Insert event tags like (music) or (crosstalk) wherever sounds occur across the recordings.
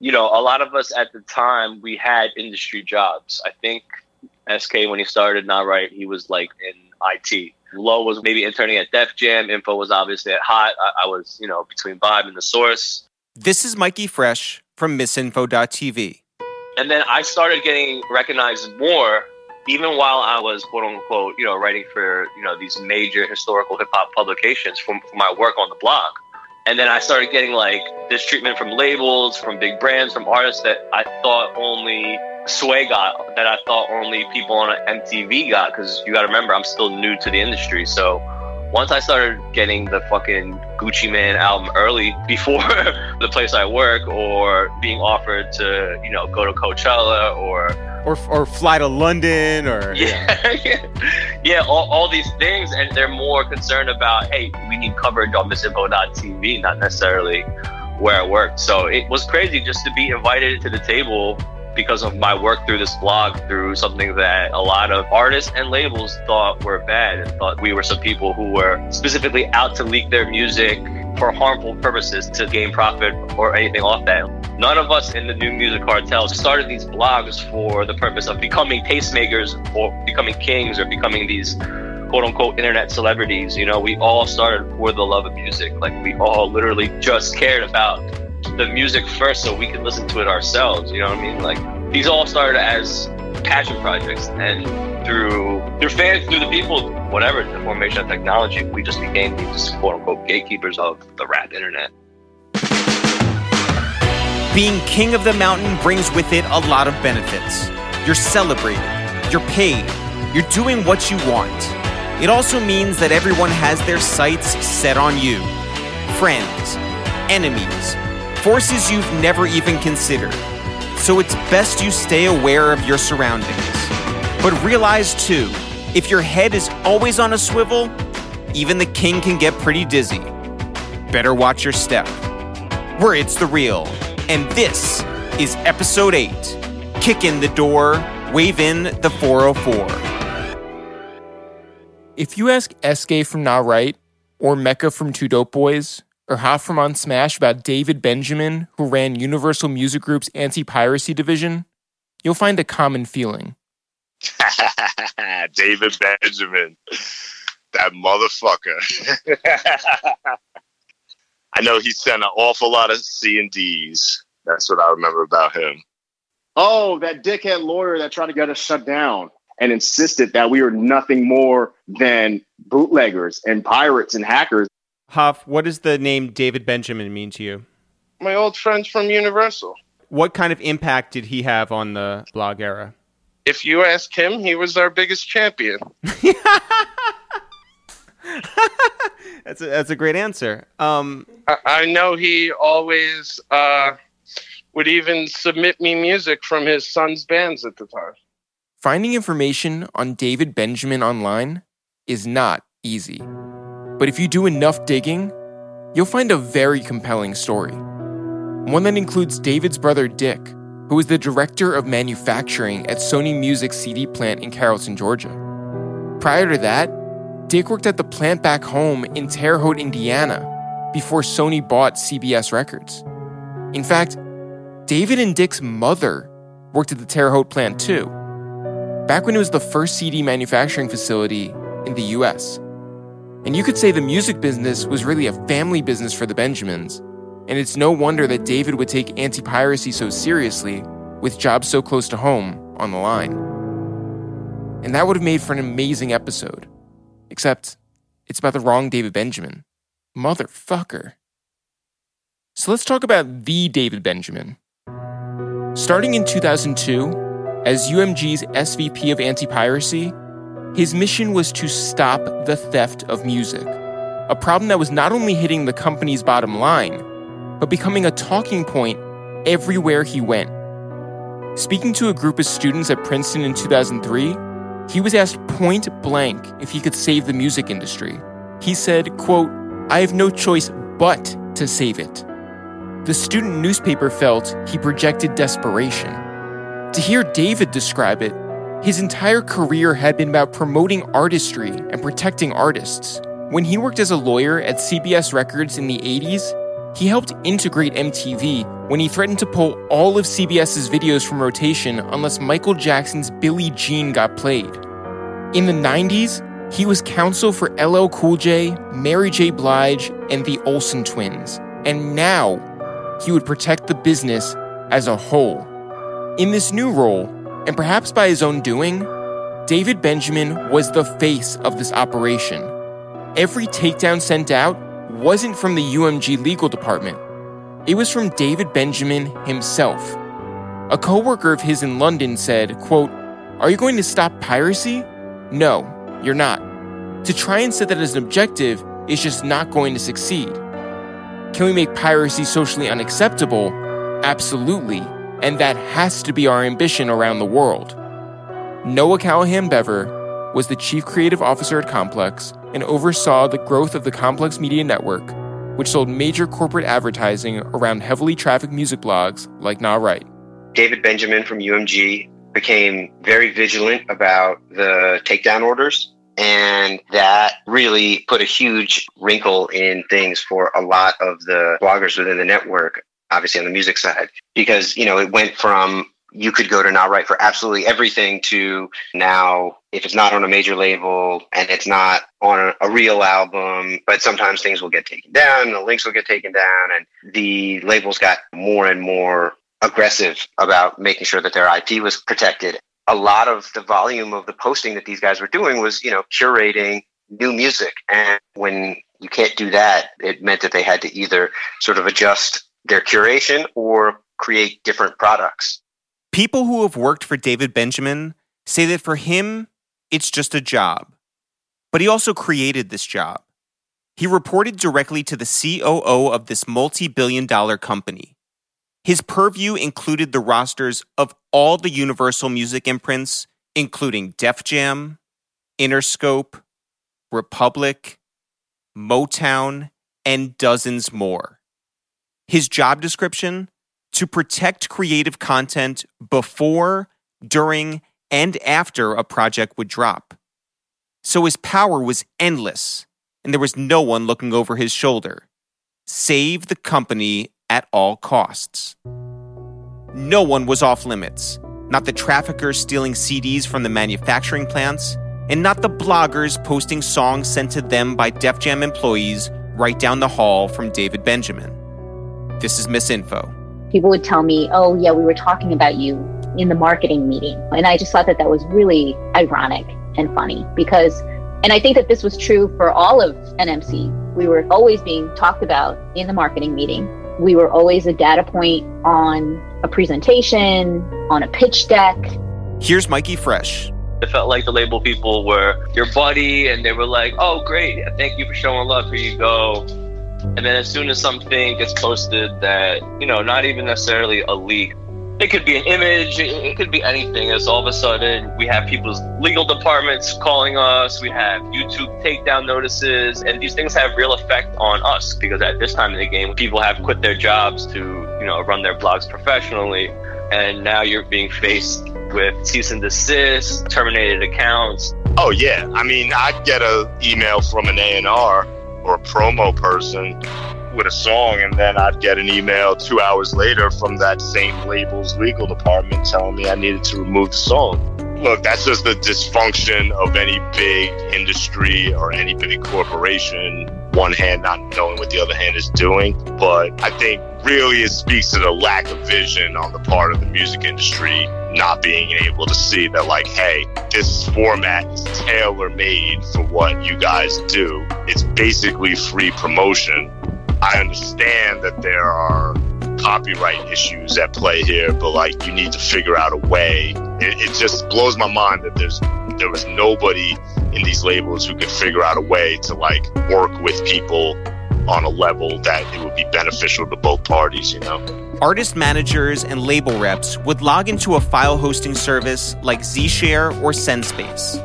you know, a lot of us at the time we had industry jobs. I think SK when he started Nah Right, he was like in IT. Low was maybe interning at Def Jam. Info was obviously at Hot. I, I was, you know, between Vibe and the Source. This is Mikey Fresh from MissInfo.tv. And then I started getting recognized more, even while I was quote unquote, you know, writing for you know these major historical hip hop publications from, from my work on the blog. And then I started getting like this treatment from labels, from big brands, from artists that I thought only Sway got, that I thought only people on MTV got. Because you got to remember, I'm still new to the industry. So once I started getting the fucking Gucci Mane album early (laughs) before (laughs) the place I work, or being offered to, you know, go to Coachella or or or fly to London or (laughs) yeah, yeah, yeah all, all these things, and they're more concerned about, hey, we need coverage on missinfo.tv, not necessarily where I work. So it was crazy just to be invited to the table because of my work through this blog, through something that a lot of artists and labels thought were bad and thought we were some people who were specifically out to leak their music for harmful purposes to gain profit or anything off that. None of us in the new music cartel started these blogs for the purpose of becoming tastemakers or becoming kings or becoming these quote unquote internet celebrities. You know, we all started for the love of music. Like we all literally just cared about the music first so we could listen to it ourselves. You know what I mean? Like these all started as passion projects, and through through fans, through the people, whatever the formation of technology, we just became these quote unquote gatekeepers of the rap internet. Being king of the mountain brings with it a lot of benefits. You're celebrated, you're paid, you're doing what you want. It also means that everyone has their sights set on you. Friends, enemies, forces you've never even considered. So it's best you stay aware of your surroundings. But realize too, if your head is always on a swivel, even the king can get pretty dizzy. Better watch your step. We're It's the Real, and this is episode 8 Kick in the Door, Wavin' the 404. If you ask SK from Nah Right or Mecca from Two Dope Boys, or Half from on Smash about David Benjamin, who ran Universal Music Group's anti piracy division, you'll find a common feeling. (laughs) David Benjamin, that motherfucker. (laughs) I know he sent an awful lot of C and D's. That's what I remember about him. Oh, that dickhead lawyer that tried to get us shut down and insisted that we were nothing more than bootleggers and pirates and hackers. Huff, what does the name David Benjamin mean to you? My old friends from Universal. What kind of impact did he have on the blog era? If you ask him, he was our biggest champion. (laughs) that's a, that's a great answer. Um, I, I know he always uh, would even submit me music from his son's bands at the time. Finding information on David Benjamin online is not easy. But if you do enough digging, you'll find a very compelling story. One that includes David's brother Dick, who was the director of manufacturing at Sony Music CD plant in Carrollton, Georgia. Prior to that, Dick worked at the plant back home in Terre Haute, Indiana, before Sony bought CBS Records. In fact, David and Dick's mother worked at the Terre Haute plant too, back when it was the first CD manufacturing facility in the US. And you could say the music business was really a family business for the Benjamins, and it's no wonder that David would take anti piracy so seriously, with jobs so close to home on the line. And that would have made for an amazing episode. Except, it's about the wrong David Benjamin. Motherfucker. So let's talk about the David Benjamin. Starting in 2002, as UMG's SVP of anti piracy, his mission was to stop the theft of music, a problem that was not only hitting the company's bottom line, but becoming a talking point everywhere he went. Speaking to a group of students at Princeton in 2003, he was asked point blank if he could save the music industry. He said, quote, I have no choice but to save it. The student newspaper felt he projected desperation. To hear David describe it, his entire career had been about promoting artistry and protecting artists. When he worked as a lawyer at CBS Records in the 80s, He helped integrate MTV when he threatened to pull all of CBS's videos from rotation unless Michael Jackson's Billie Jean got played. In the 90s, he was counsel for LL Cool J, Mary J. Blige, and the Olsen twins. And now, he would protect the business as a whole. In this new role, and perhaps by his own doing, David Benjamin was the face of this operation. Every takedown sent out wasn't from the UMG legal department. It was from David Benjamin himself. A coworker of his in London said, quote, "Are you going to stop piracy?" No, you're not. To try and set that as an objective is just not going to succeed. Can we make piracy socially unacceptable? Absolutely, and that has to be our ambition around the world. Noah Callahan Bever was the chief creative officer at Complex and oversaw the growth of the Complex Media Network, which sold major corporate advertising around heavily trafficked music blogs like Nah Right. David Benjamin from UMG became very vigilant about the takedown orders. And that really put a huge wrinkle in things for a lot of the bloggers within the network, obviously on the music side, because, you know, it went from you could go to Nah Right for absolutely everything to now if it's not on a major label and it's not on a, real album but sometimes things will get taken down the links will get taken down and the labels got more and more aggressive about making sure that their ip was protected. A lot of the volume of the posting that these guys were doing was you know curating new music. And when you can't do that it meant that they had to either sort of adjust their curation or create different products People who have worked for David Benjamin say that for him, it's just a job. But he also created this job. He reported directly to the COO of this multi billion dollar company. His purview included the rosters of all the Universal Music imprints, including Def Jam, Interscope, Republic, Motown, and dozens more. His job description to protect creative content before, during, and after a project would drop. So his power was endless, and there was no one looking over his shoulder. Save the company at all costs. No one was off limits, not the traffickers stealing CDs from the manufacturing plants, and not the bloggers posting songs sent to them by Def Jam employees right down the hall from David Benjamin. This is Miss Info people would tell me, oh, yeah, we were talking about you in the marketing meeting. And I just thought that that was really ironic and funny because, and I think that this was true for all of NMC. We were always being talked about in the marketing meeting. We were always a data point on a presentation, on a pitch deck. Here's Mikey Fresh. It felt like the label people were your buddy and they were like, oh, great. Thank you for showing love. Here you go and then as soon as something gets posted that, you know, not even necessarily a leak, it could be an image, it could be anything. As all of a sudden we have people's legal departments calling us, we have YouTube takedown notices, and these things have real effect on us because at this time in the game, people have quit their jobs to, you know, run their blogs professionally. And now you're being faced with cease and desist, terminated accounts. Oh yeah, I mean, I get an email from an A and R or a promo person with a song, and then I'd get an email two hours later from that same label's legal department telling me I needed to remove the song. Look, that's just the dysfunction of any big industry or any big corporation. One hand not knowing what the other hand is doing. But I think really it speaks to the lack of vision on the part of the music industry not being able to see that, like, hey, this format is tailor made for what you guys do. It's basically free promotion. I understand that there are copyright issues at play here, but like you need to figure out a way. It, it, just blows my mind that there's there was nobody in these labels who could figure out a way to like work with people on a level that it would be beneficial to both parties, you know. Artist managers and label reps would log into a file hosting service like Zshare or Sendspace.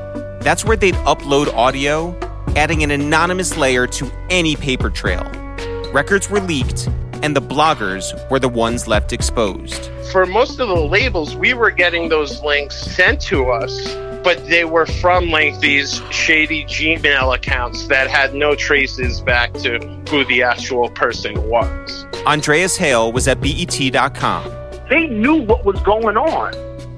That's where they'd upload audio, adding an anonymous layer to any paper trail. Records were leaked, and the bloggers were the ones left exposed. For most of the labels, we were getting those links sent to us but they were from like these shady Gmail accounts that had no traces back to who the actual person was. Andreas Hale was at BET.com. They knew what was going on.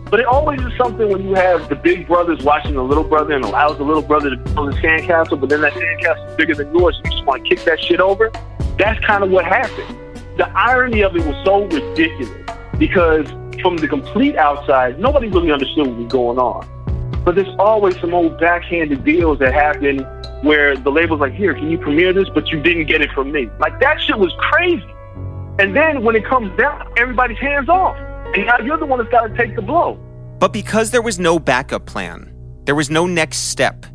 But it always is something when you have the big brothers watching the little brother and allows the little brother to build a sandcastle, but then that sandcastle is bigger than yours, and you just want to kick that shit over. That's kind of what happened. The irony of it was so ridiculous because from the complete outside, nobody really understood what was going on. But there's always some old backhanded deals that happen where the label's like, here, can you premiere this? But you didn't get it from me. Like that shit was crazy. And then when it comes down, everybody's hands off. And now you're the one that's got to take the blow. But because there was no backup plan, there was no next step.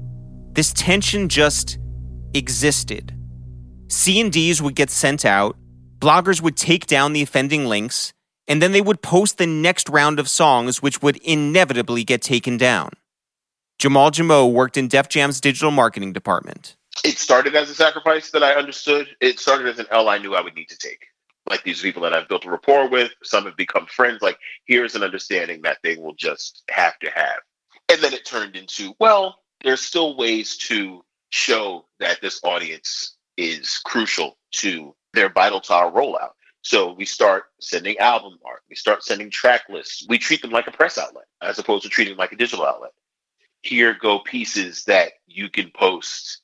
This tension just existed. C&Ds would get sent out, bloggers would take down the offending links, and then they would post the next round of songs which would inevitably get taken down. Jamal Jamo worked in Def Jam's digital marketing department. It started as a sacrifice that I understood. It started as an L I knew I would need to take. Like these people that I've built a rapport with, some have become friends. Like, here's an understanding that they will just have to have. And then it turned into, well, there's still ways to show that this audience is crucial to their vital to our rollout. So we start sending album art, we start sending track lists. We treat them like a press outlet as opposed to treating them like a digital outlet here go pieces that you can post.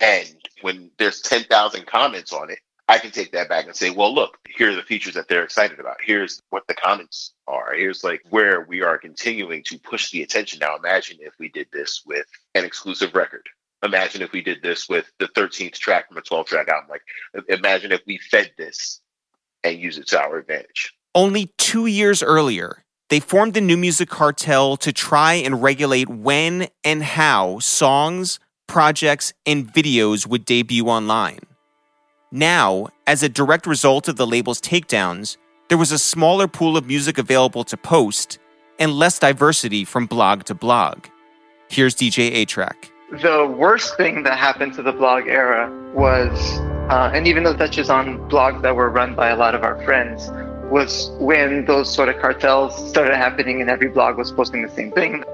And when there's 10,000 comments on it, I can take that back and say, well, look, here are the features that they're excited about. Here's what the comments are. Here's like where we are continuing to push the attention. Now, imagine if we did this with an exclusive record. Imagine if we did this with the 13th track from a 12 track album. Like, imagine if we fed this and use it to our advantage. Only two years earlier, they formed the New Music Cartel to try and regulate when and how songs, projects, and videos would debut online. Now, as a direct result of the label's takedowns, there was a smaller pool of music available to post and less diversity from blog to blog. Here's DJ A-Trak. The worst thing that happened to the blog era was, uh, and even though that touches on blogs that were run by a lot of our friends, was when those sort of cartels started happening and every blog was posting the same thing.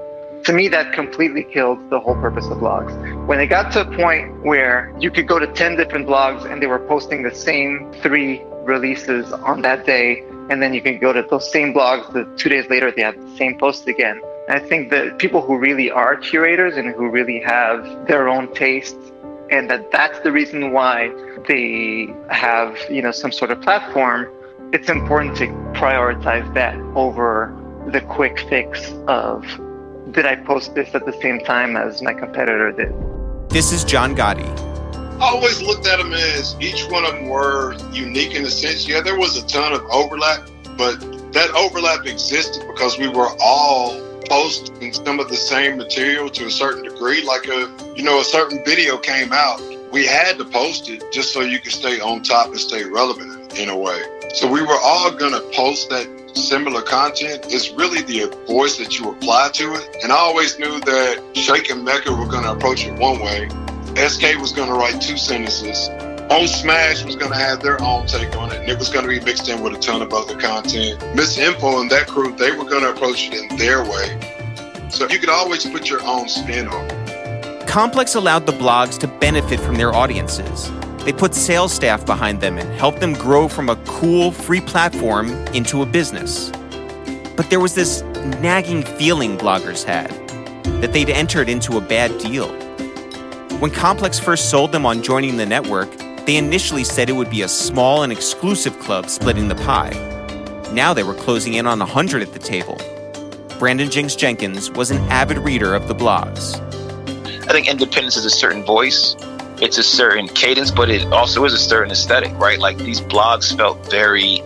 To me, that completely killed the whole purpose of blogs. When it got to a point where you could go to 10 different blogs and they were posting the same three releases on that day, and then you can go to those same blogs the two days later, they have the same post again. I think that people who really are curators and who really have their own tastes and that that's the reason why they have, you know, some sort of platform it's important to prioritize that over the quick fix of did I post this at the same time as my competitor did. This is John Gotti. I always looked at them as each one of them were unique in a sense. Yeah, there was a ton of overlap, but that overlap existed because we were all posting some of the same material to a certain degree. Like a, you know, a certain video came out, we had to post it just so you could stay on top and stay relevant in a way. So we were all going to post that similar content. It's really the voice that you apply to it. And I always knew that Shake and Mecca were going to approach it one way. SK was going to write two sentences. On Smash was going to have their own take on it, and it was going to be mixed in with a ton of other content. Miss Info and that crew, they were going to approach it in their way. So you could always put your own spin on it. Complex allowed the blogs to benefit from their audiences. They put sales staff behind them and helped them grow from a cool, free platform into a business. But there was this nagging feeling bloggers had that they'd entered into a bad deal. When Complex first sold them on joining the network, they initially said it would be a small and exclusive club splitting the pie. Now they were closing in on 100 at the table. Brandon Jinx Jenkins was an avid reader of the blogs. I think independence is a certain voice it's a certain cadence, but it also is a certain aesthetic, right? Like these blogs felt very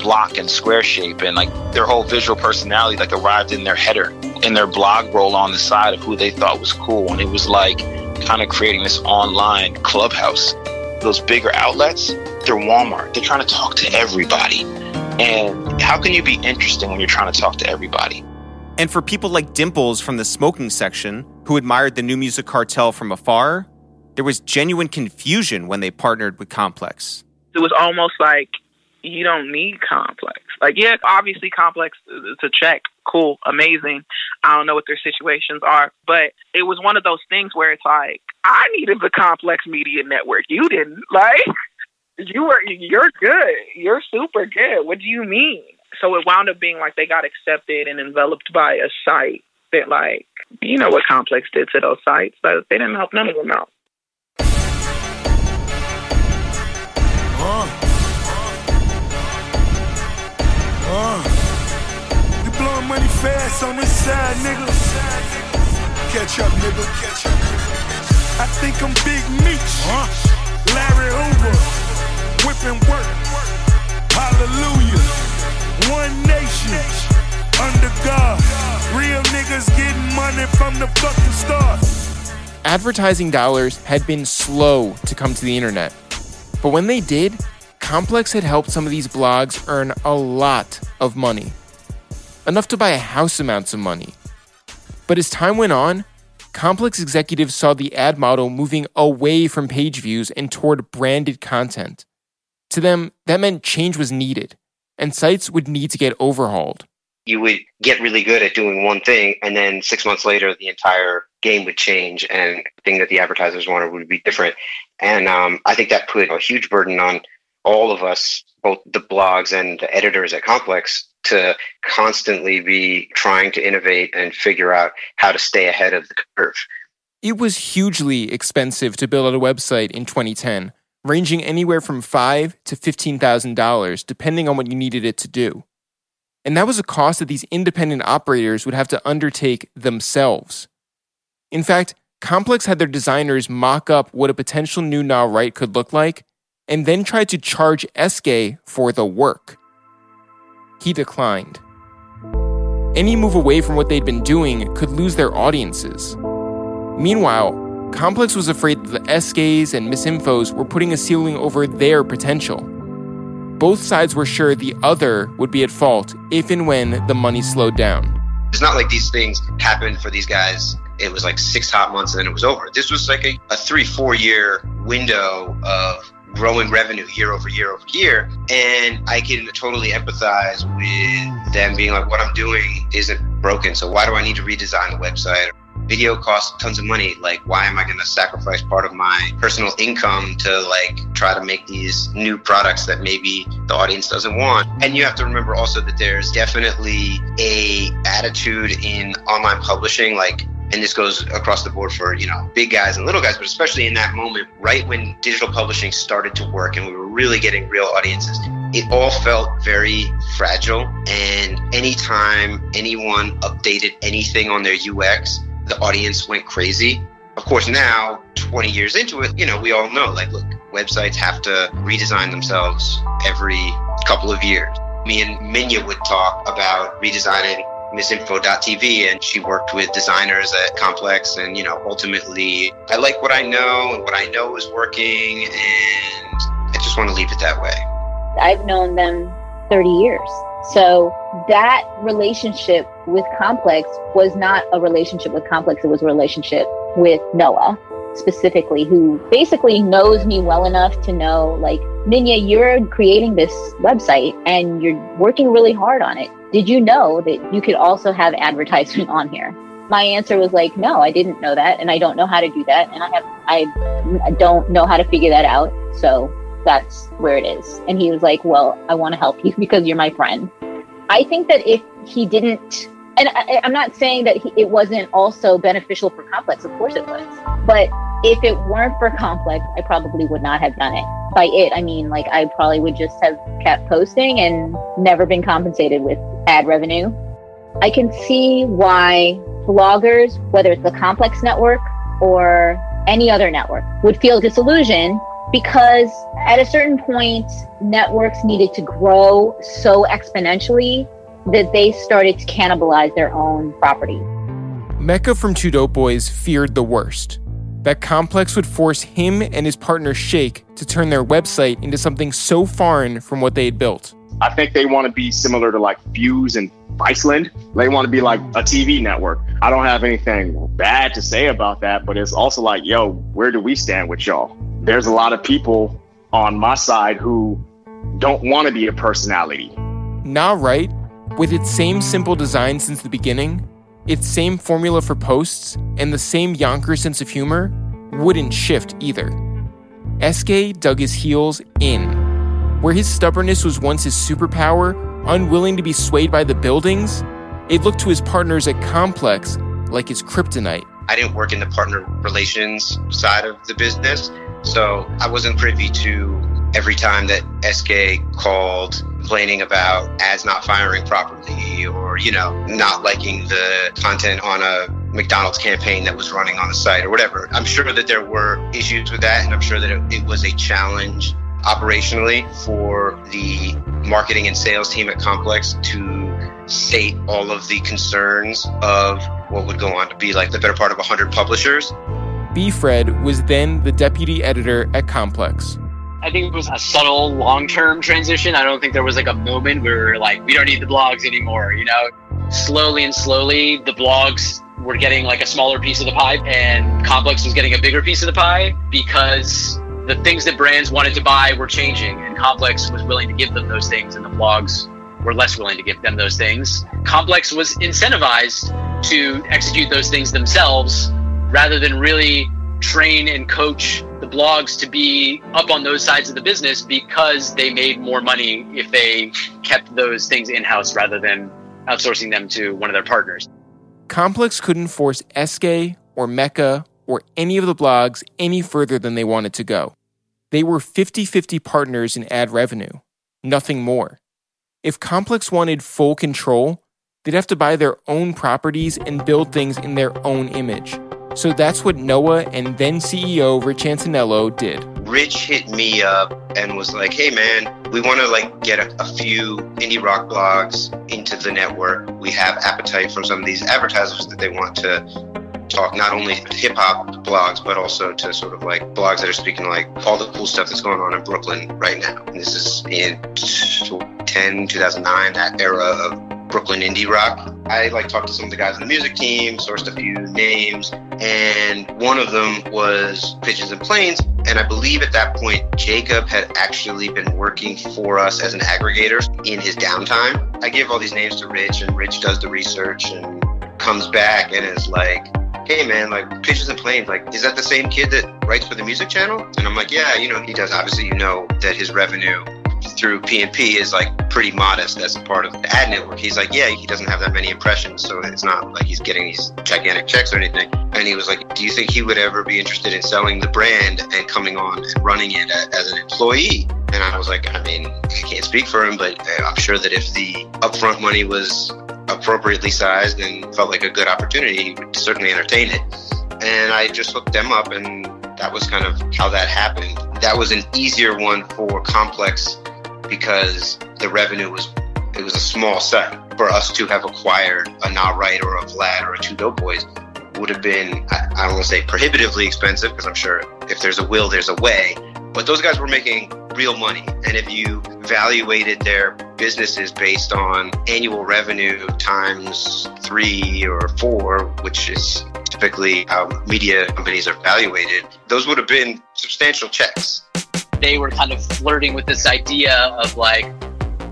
block and square shape and like their whole visual personality like arrived in their header in their blog roll on the side of who they thought was cool. And it was like kind of creating this online clubhouse. Those bigger outlets they're walmart. They're trying to talk to everybody. And how can you be interesting when you're trying to talk to everybody? And for people like dimples from the smoking section who admired the new music cartel from afar there was genuine confusion when they partnered with Complex. It was almost like you don't need Complex. Like, yeah, obviously Complex to check, cool, amazing. I don't know what their situations are, but it was one of those things where it's like, I needed the complex media network. You didn't. (laughs) Like, you were, you're good. You're super good. What do you mean? So it wound up being like they got accepted and enveloped by a site that, like, you know what Complex did to those sites, but they didn't help none of them out. You blowing money fast on this side, nigga. Catch up, nigga. Catch up. I think I'm Big Meech. Larry Hoover. Whipping work. Hallelujah. One nation. Under God. Real niggas getting money from the fucking. Advertising dollars had been slow to come to the internet. But when they did, Complex had helped some of these blogs earn a lot of money. Enough to buy a house amounts of money. But as time went on, Complex executives saw the ad model moving away from page views and toward branded content. To them, that meant change was needed, and sites would need to get overhauled. You would get really good at doing one thing, and then six months later, the entire game would change, and the thing that the advertisers wanted would be different. And um, I think that put a huge burden on all of us, both the blogs and the editors at Complex, to constantly be trying to innovate and figure out how to stay ahead of the curve. It was hugely expensive to build out a website in 2010, ranging anywhere from five to fifteen thousand dollars, depending on what you needed it to do. And that was a cost that these independent operators would have to undertake themselves. In fact, Complex had their designers mock up what a potential new Nah Right could look like, and then tried to charge Eske for the work. He declined. Any move away from what they'd been doing could lose their audiences. Meanwhile, Complex was afraid that the Eskes and Misinfos were putting a ceiling over their potential. Both sides were sure the other would be at fault if and when the money slowed down. It's not like these things happened for these guys. It was like six hot months and then it was over. This was like a, a three, four year window of growing revenue year over year over year. And I can totally empathize with them being like, what I'm doing isn't broken. So why do I need to redesign the website? Video costs tons of money. Like, why am I going to sacrifice part of my personal income to like try to make these new products that maybe the audience doesn't want? And you have to remember also that there's definitely a attitude in online publishing, like and this goes across the board for you know big guys and little guys but especially in that moment right when digital publishing started to work and we were really getting real audiences it all felt very fragile. And anytime anyone updated anything on their ux the audience went crazy. Of course now 20 years into it you know we all know like look websites have to redesign themselves every couple of years. Me and minya would talk about redesigning missinfo.tv and she worked with designers at complex and you know ultimately i like what i know and what i know is working and i just want to leave it that way. I've known them 30 years. So that relationship with complex was not a relationship with complex it was a relationship with noah specifically who basically knows me well enough to know like minya you're creating this website and you're working really hard on it did you know that you could also have advertisement on here? My answer was like, no, I didn't know that, and I don't know how to do that, and I have I don't know how to figure that out. So that's where it is. And he was like, well, I want to help you (laughs) because you're my friend. I think that if he didn't, and I, am not saying that he, it wasn't also beneficial for Complex. Of course it was, but if it weren't for Complex, I probably would not have done it. By it, I mean like I probably would just have kept posting and never been compensated with ad revenue. I can see why bloggers, whether it's the Complex Network or any other network, would feel disillusioned because at a certain point, networks needed to grow so exponentially that they started to cannibalize their own property. Mecca from Two Dope Boys feared the worst that Complex would force him and his partner Shake to turn their website into something so foreign from what they had built. I think they want to be similar to like Fuse and Viceland. They want to be like a TV network. I don't have anything bad to say about that, but it's also like, yo, where do we stand with y'all? There's a lot of people on my side who don't want to be a personality. Nah Right, with its same simple design since the beginning, its same formula for posts and the same yonker sense of humor wouldn't shift either. SK dug his heels in. Where his stubbornness was once his superpower, unwilling to be swayed by the buildings, it looked to his partners at Complex like his kryptonite. I didn't work in the partner relations side of the business, so I wasn't privy to every time that SK called complaining about ads not firing properly or, you know, not liking the content on a McDonald's campaign that was running on the site or whatever. I'm sure that there were issues with that, and I'm sure that it, it was a challenge operationally for the marketing and sales team at Complex to state all of the concerns of what would go on to be like the better part of 100 publishers. B. Fred was then the deputy editor at Complex. I think it was a subtle long term transition. I don't think there was like a moment where we were like, we don't need the blogs anymore, you know? Slowly and slowly, the blogs were getting like a smaller piece of the pie, and Complex was getting a bigger piece of the pie because the things that brands wanted to buy were changing, and Complex was willing to give them those things, and the blogs were less willing to give them those things. Complex was incentivized to execute those things themselves rather than really train and coach the blogs to be up on those sides of the business because they made more money if they kept those things in house rather than outsourcing them to one of their partners. Complex couldn't force SK or Mecca or any of the blogs any further than they wanted to go. They were 50 50 partners in ad revenue, nothing more. If Complex wanted full control, they'd have to buy their own properties and build things in their own image. So that's what Noah and then CEO Rich Antoniello did. Rich hit me up and was like, "Hey man, we want to like get a, a, few indie rock blogs into the network. We have appetite from some of these advertisers that they want to talk not only hip hop blogs, but also to sort of like blogs that are speaking like all the cool stuff that's going on in Brooklyn right now. And this is in 2010, 2009, that era of Brooklyn indie rock. I like talked to some of the guys on the music team, sourced a few names, and one of them was Pigeons and Planes. And I believe at that point, Jacob had actually been working for us as an aggregator in his downtime. I give all these names to Rich, and Rich does the research and comes back and is like, hey man, like Pigeons and Planes, like, is that the same kid that writes for the music channel? And I'm like, yeah, you know, he does. Obviously, you know that his revenue through PNP is like pretty modest as a part of the ad network. He's like, yeah, he doesn't have that many impressions, so it's not like he's getting these gigantic checks or anything. And he was like, do you think he would ever be interested in selling the brand and coming on and running it as an employee? And I was like, I mean, I can't speak for him, but uh, I'm sure that if the upfront money was appropriately sized and felt like a good opportunity, he would certainly entertain it. And I just hooked them up, and that was kind of how that happened. That was an easier one for Complex because the revenue was it was a small set. For us to have acquired a Nah Right or a Vlad or a Two Dope Boys would have been I, I don't want to say prohibitively expensive because I'm sure if there's a will there's a way but those guys were making real money. And if you evaluated their businesses based on annual revenue times three or four which is typically how media companies are evaluated those would have been substantial checks they were kind of flirting with this idea of like,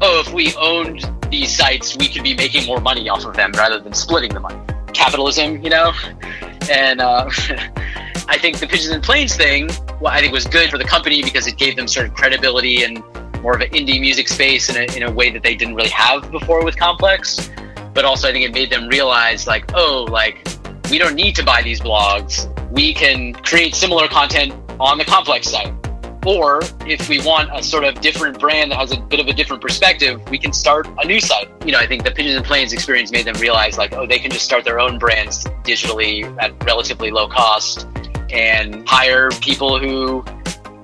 oh, if we owned these sites, we could be making more money off of them rather than splitting the money. Capitalism, you know? And uh, (laughs) I think the Pigeons and Planes thing, well, I think was good for the company because it gave them sort of credibility and more of an indie music space in a, in a way that they didn't really have before with Complex. But also, I think it made them realize, like, oh, like, we don't need to buy these blogs. We can create similar content on the Complex site or if we want a sort of different brand that has a bit of a different perspective, we can start a new site. You know, I think the Pigeons and Planes experience made them realize like, oh, they can just start their own brands digitally at relatively low cost and hire people who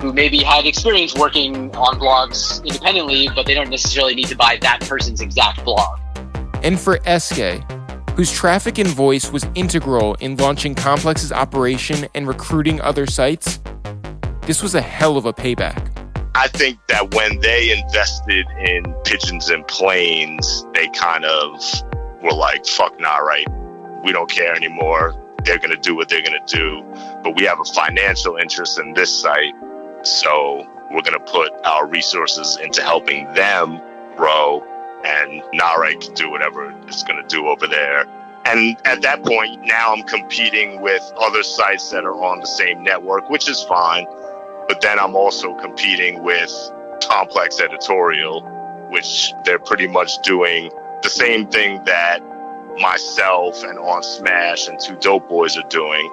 who maybe had experience working on blogs independently, but they don't necessarily need to buy that person's exact blog. And for SK, whose traffic and voice was integral in launching Complex's operation and recruiting other sites, this was a hell of a payback. I think that when they invested in pigeons and planes, they kind of were like, fuck, nah, right? We don't care anymore. They're going to do what they're going to do. But we have a financial interest in this site. So we're going to put our resources into helping them grow. And Right can do whatever it's going to do over there. And at that point, now I'm competing with other sites that are on the same network, which is fine. But then I'm also competing with Complex Editorial, which they're pretty much doing the same thing that myself and On Smash and Two Dope Boys are doing,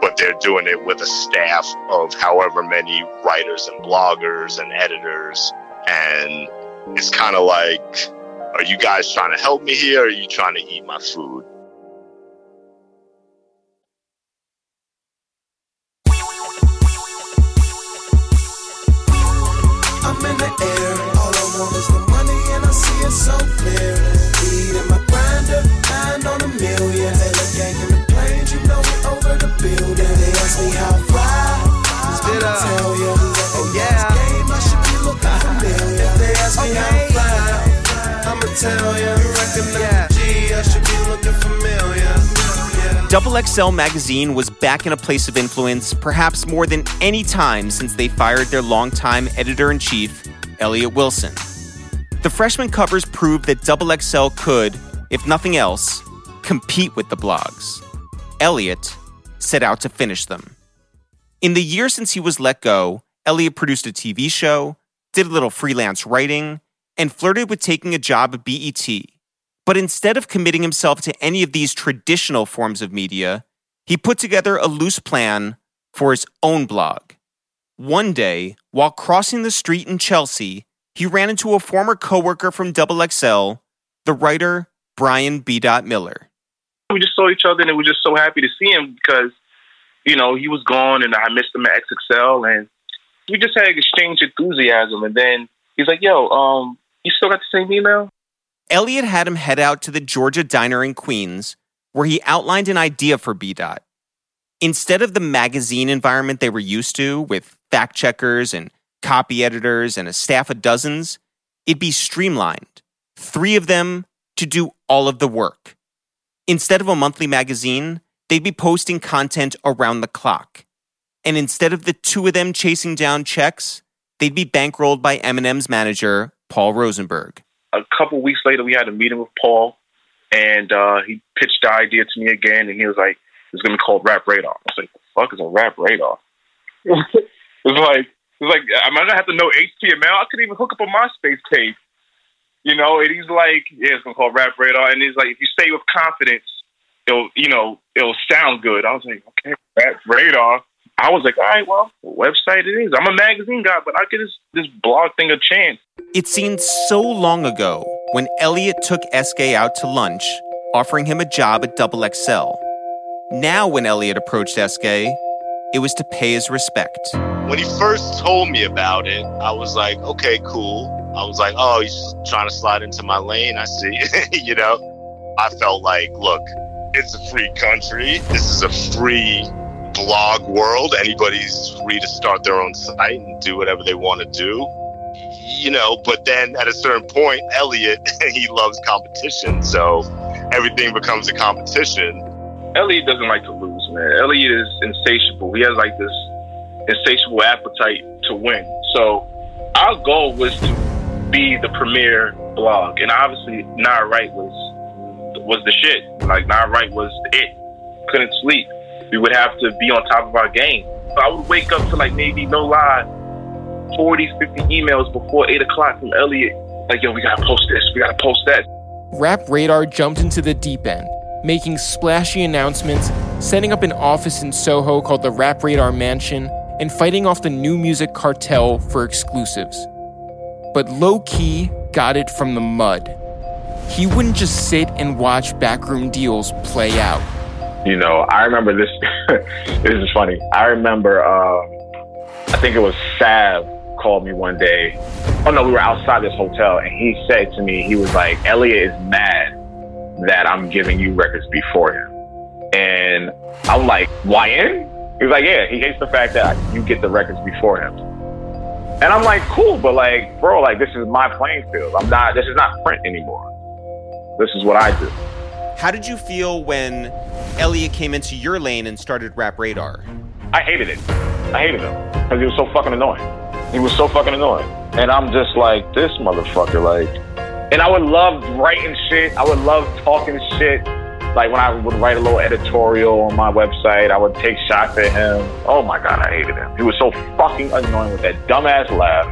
but they're doing it with a staff of however many writers and bloggers and editors. And it's kind of like, are you guys trying to help me here or are you trying to eat my food? And I see it so clear. Weed in my grinder, nine on a million. Taylor gang in the planes, you know we over the building. They ask me how I fly. I'ma tell ya. Oh yeah. Game, I should be looking familiar. If they ask me how I fly, I'ma tell ya. You recognize G, I should be looking familiar. Double XL magazine was back in a place of influence, perhaps more than any time since they fired their longtime editor in chief, Elliott Wilson. The freshman covers proved that Double XL could, if nothing else, compete with the blogs. Elliott set out to finish them. In the year since he was let go, Elliott produced a TV show, did a little freelance writing, and flirted with taking a job at BET. But instead of committing himself to any of these traditional forms of media, he put together a loose plan for his own blog. One day, while crossing the street in Chelsea, he ran into a former coworker from Double XL, the writer Brian B. Miller. We just saw each other and we were just so happy to see him because, you know, he was gone and I missed him at XXL and we just had exchanged enthusiasm and then he's like, yo, um, you still got the same email? Elliott had him head out to the Georgia Diner in Queens, where he outlined an idea for B. Dot. Instead of the magazine environment they were used to, with fact checkers and copy editors and a staff of dozens, it'd be streamlined. Three of them to do all of the work. Instead of a monthly magazine, they'd be posting content around the clock. And instead of the two of them chasing down checks, they'd be bankrolled by Eminem's manager, Paul Rosenberg a couple weeks later, we had a meeting with Paul, and uh, he pitched the idea to me again, and he was like, "It's gonna be called Rap Radar." I was like, "The fuck is a Rap Radar?" (laughs) it's like, it's like, am I gonna have to know HTML? I couldn't even hook up a MySpace page, you know. And he's like, "Yeah, it's gonna call Rap Radar," and he's like, "If you say with confidence, it'll, you know, it'll sound good." I was like, "Okay, Rap Radar." I was like, all right, well, website it is. I'm a magazine guy, but I give this this blog thing a chance. It seemed so long ago when Elliott took SK out to lunch, offering him a job at Double XL. Now, when Elliott approached SK, it was to pay his respect. When he first told me about it, I was like, okay, cool. I was like, oh, he's just trying to slide into my lane. I see. (laughs) you know, I felt like, look, it's a free country. This is a free blog world. Anybody's free to start their own site and do whatever they want to do. You know, but then at a certain point, Elliott, (laughs) he loves competition. So everything becomes a competition. Elliott doesn't like to lose, man. Elliott is insatiable. He has like this insatiable appetite to win. So our goal was to be the premier blog. And obviously, Nah Right was was the shit. Like, Nah Right was it. Couldn't sleep we would have to be on top of our game. I would wake up to like maybe no lie, 40, 50 emails before 8 o'clock from Elliott. Like, yo, we gotta post this, we gotta post that. Rap Radar jumped into the deep end, making splashy announcements, setting up an office in Soho called the Rap Radar Mansion, and fighting off the new music cartel for exclusives. But low key got it from the mud. He wouldn't just sit and watch backroom deals play out. You know, I remember this. (laughs) this is funny. I remember, uh, I think it was Sav called me one day. Oh no, we were outside this hotel, and he said to me, he was like, "Elliott is mad that I'm giving you records before him," and I'm like, "YN?" He was like, "Yeah, he hates the fact that you get the records before him." And I'm like, "Cool, but like, bro, like this is my playing field. I'm not. This is not print anymore. This is what I do." How did you feel when Elliott came into your lane and started Rap Radar? I hated it. I hated him because he was so fucking annoying. He was so fucking annoying. And I'm just like, this motherfucker, like. And I would love writing shit. I would love talking shit. Like when I would write a little editorial on my website, I would take shots at him. Oh my god, I hated him. He was so fucking annoying with that dumbass laugh,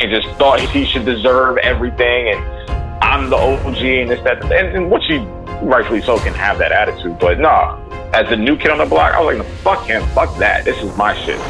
and just thought he should deserve everything. And I'm the OG and this that, and, and which he rightfully so can have that attitude. But nah, as a new kid on the block, I was like, fuck him, fuck that. This is my shit.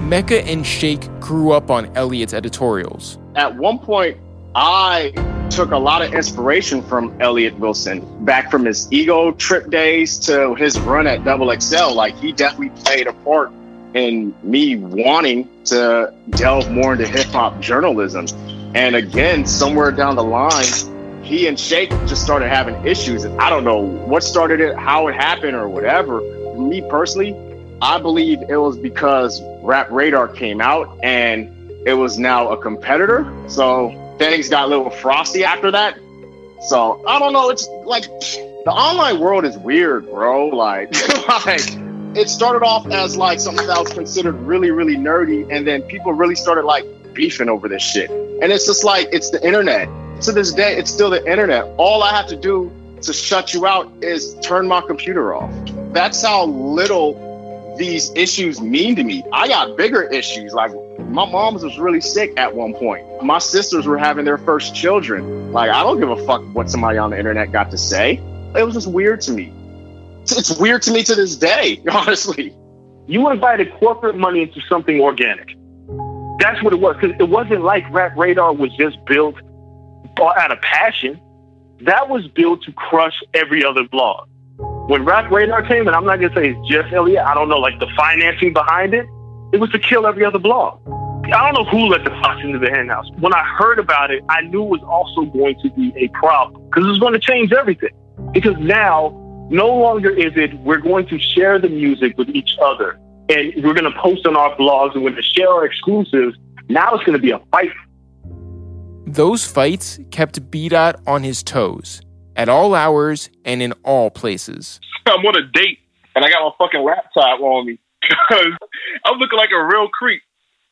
Mecca and Shake grew up on Elliott's editorials. At one point, I took a lot of inspiration from Elliott Wilson, back from his ego trip days to his run at Double XL. Like he definitely played a part in me wanting to delve more into hip hop journalism. And again, somewhere down the line, he and Shake just started having issues. And I don't know what started it, how it happened, or whatever. Me personally, I believe it was because Rap Radar came out and it was now a competitor. So things got a little frosty after that. So I don't know. It's like the online world is weird, bro. Like, (laughs) like it started off as like something that was considered really, really nerdy, and then people really started like beefing over this shit. And it's just like it's the internet. To this day, it's still the internet. All I have to do to shut you out is turn my computer off. That's how little these issues mean to me. I got bigger issues. Like my mom's was really sick at one point. My sisters were having their first children. Like I don't give a fuck what somebody on the internet got to say. It was just weird to me. It's weird to me to this day, (laughs) honestly. You invited corporate money into something organic. That's what it was. Because it wasn't like Rap Radar was just built out of passion. That was built to crush every other blog when Rap Radar came, and I'm not gonna say it's just Elliott, I don't know like the financing behind it. It was to kill every other blog. I don't know who let the fox into the henhouse. When I heard about it, I knew it was also going to be a problem because it was going to change everything. Because now, no longer is it we're going to share the music with each other and we're going to post on our blogs and we're going to share our exclusives. Now it's going to be a fight. Those fights kept B Dot on his toes at all hours and in all places. I'm on a date and I got my fucking laptop on me (laughs) because I'm looking like a real creep.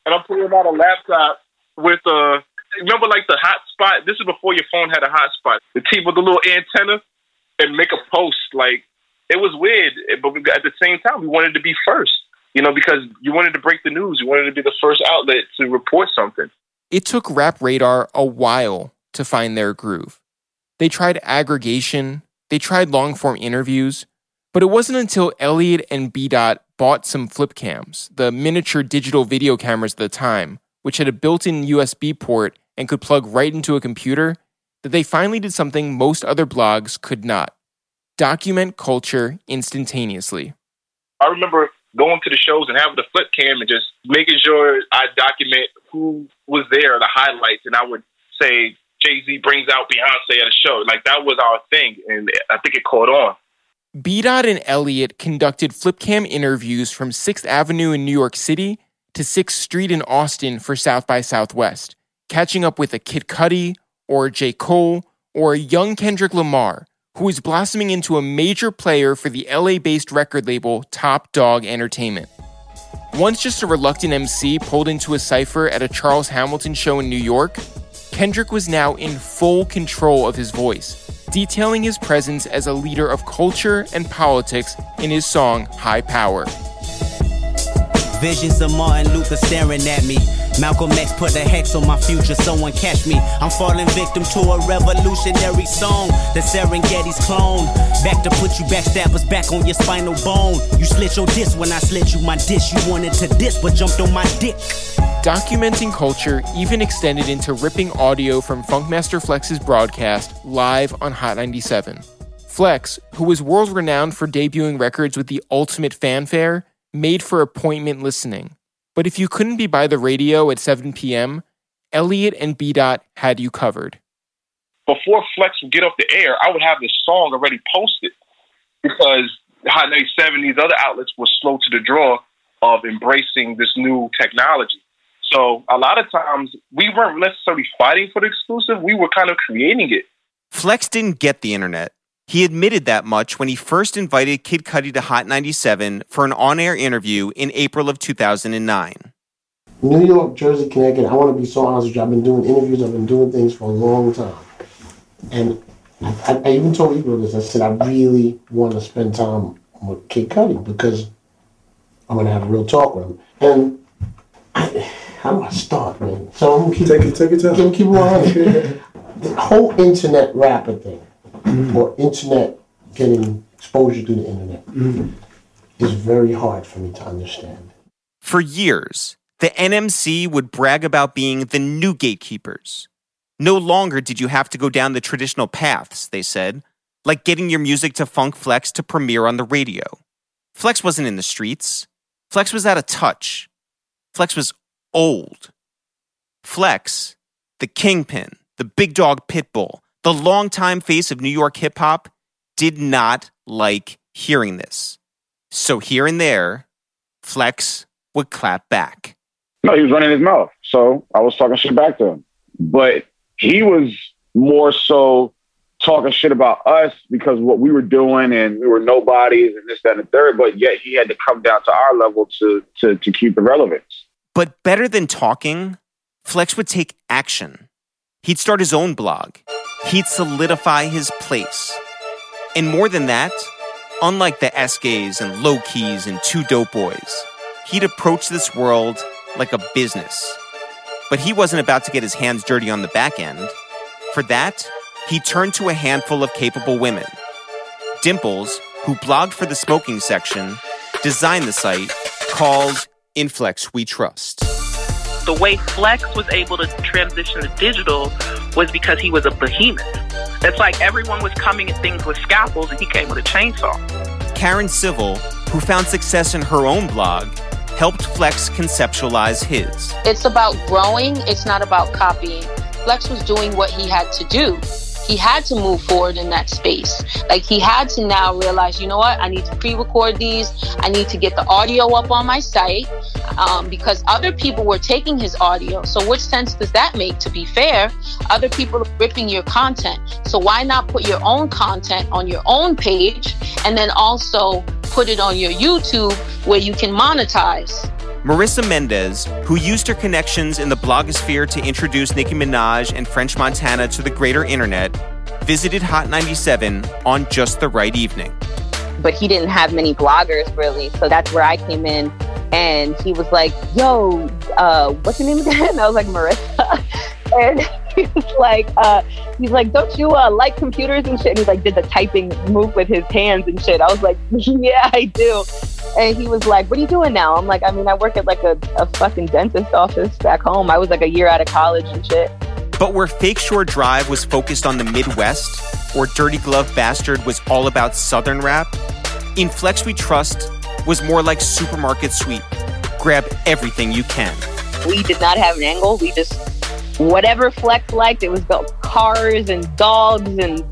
And I'm pulling out a laptop with a, remember like the hotspot? This is before your phone had a hotspot. The T with the little antenna and make a post. Like, it was weird, eh, but we, at the same time, we wanted to be first, you know, because you wanted to break the news. You wanted to be the first outlet to report something. It took Rap Radar a while to find their groove. They tried aggregation, they tried long form interviews, but it wasn't until Elliott and BDOT bought some flip cams, the miniature digital video cameras at the time, which had a built in USB port and could plug right into a computer, that they finally did something most other blogs could not document culture instantaneously. I remember going to the shows and having the flip cam and just making sure I document who was there, the highlights, and I would say, Jay Z brings out Beyonce at a show. Like that was our thing, and I think it caught on. B Dot and Elliott conducted flipcam interviews from 6th Avenue in New York City to 6th Street in Austin for South by Southwest, catching up with a Kid Cudi or a J. Cole or a young Kendrick Lamar, who was blossoming into a major player for the LA based record label Top Dawg Entertainment. Once just a reluctant MC pulled into a cipher at a Charles Hamilton show in New York, Kendrick was now in full control of his voice, detailing his presence as a leader of culture and politics in his song HiiiPoWeR. Visions of Martin Luther staring at me. Malcolm X put a hex on my future, someone catch me. I'm falling victim to a revolutionary song. The Serengeti's clone. Back to put you backstabbers back on your spinal bone. You slit your disc when I slit you my dish. You wanted to diss, but jumped on my dick. Documenting culture even extended into ripping audio from Funkmaster Flex's broadcast live on Hot 97. Flex, who was world renowned for debuting records with the ultimate fanfare, made for appointment listening. But if you couldn't be by the radio at 7 p.m., Elliott and B Dot had you covered. Before Flex would get off the air, I would have this song already posted because Hot 97, these other outlets were slow to the draw of embracing this new technology. So a lot of times we weren't necessarily fighting for the exclusive, we were kind of creating it. Flex didn't get the internet. He admitted that much when he first invited Kid Cudi to Hot 97 for an on air interview in April of 2009. New York, Jersey, Connecticut, I want to be so honest with you. I've been doing interviews, I've been doing things for a long time. And I, I even told Ebro this. I said I really want to spend time with Kid Cudi because I'm gonna have a real talk with him. And I, how do I start, man? So I'm gonna keep Take it, take it time. Keep, keep on. (laughs) the whole internet rapper thing, Mm. or internet getting exposure to the internet, mm. is very hard for me to understand. For years, the NMC would brag about being the new gatekeepers. No longer did you have to go down the traditional paths, they said, like getting your music to Funk Flex to premiere on the radio. Flex wasn't in the streets. Flex was out of touch. Flex was old. Flex, the kingpin, the big dog pitbull, the longtime face of New York hip hop, did not like hearing this. So here and there, Flex would clap back. No, he was running his mouth. So I was talking shit back to him. But he was more so talking shit about us because what we were doing and we were nobodies and this, that, and the third. But yet he had to come down to our level to to to keep the relevance. But better than talking, Flex would take action. He'd start his own blog. He'd solidify his place. And more than that, unlike the SKs and Low Keys and Two Dope Boys, he'd approach this world like a business. But he wasn't about to get his hands dirty on the back end. For that, he turned to a handful of capable women. Dimples, who blogged for the smoking section, designed the site called In Flex We Trust. The way Flex was able to transition to digital was because he was a behemoth. It's like everyone was coming at things with scalpels and he came with a chainsaw. Karen Civil, who found success in her own blog, helped Flex conceptualize his. It's about growing, it's not about copying. Flex was doing what he had to do. He had to move forward in that space. Like he had to now realize, you know what, I need to pre record these. I need to get the audio up on my site um, because other people were taking his audio. So, which sense does that make? To be fair, other people are ripping your content. So, why not put your own content on your own page and then also put it on your YouTube where you can monetize? Marissa Mendez, who used her connections in the blogosphere to introduce Nicki Minaj and French Montana to the greater internet, visited Hot 97 on just the right evening. but he didn't have many bloggers really. So that's where I came in. And he was like, yo, uh, what's your name again? And (laughs) I was like, Marissa. (laughs) and he was like, uh, he's like, don't you uh, like computers and shit? And he like did the typing move with his hands and shit. I was like, (laughs) yeah, I do. And he was like, what are you doing now? I'm like, I mean, I work at like a, a fucking dentist office back home. I was like a year out of college and shit. But where Fake Shore Drive was focused on the Midwest, or Dirty Glove Bastard was all about Southern rap, In Flex We Trust was more like supermarket sweep. Grab everything you can. we did not have an angle. We just whatever Flex liked. It was about cars and dogs and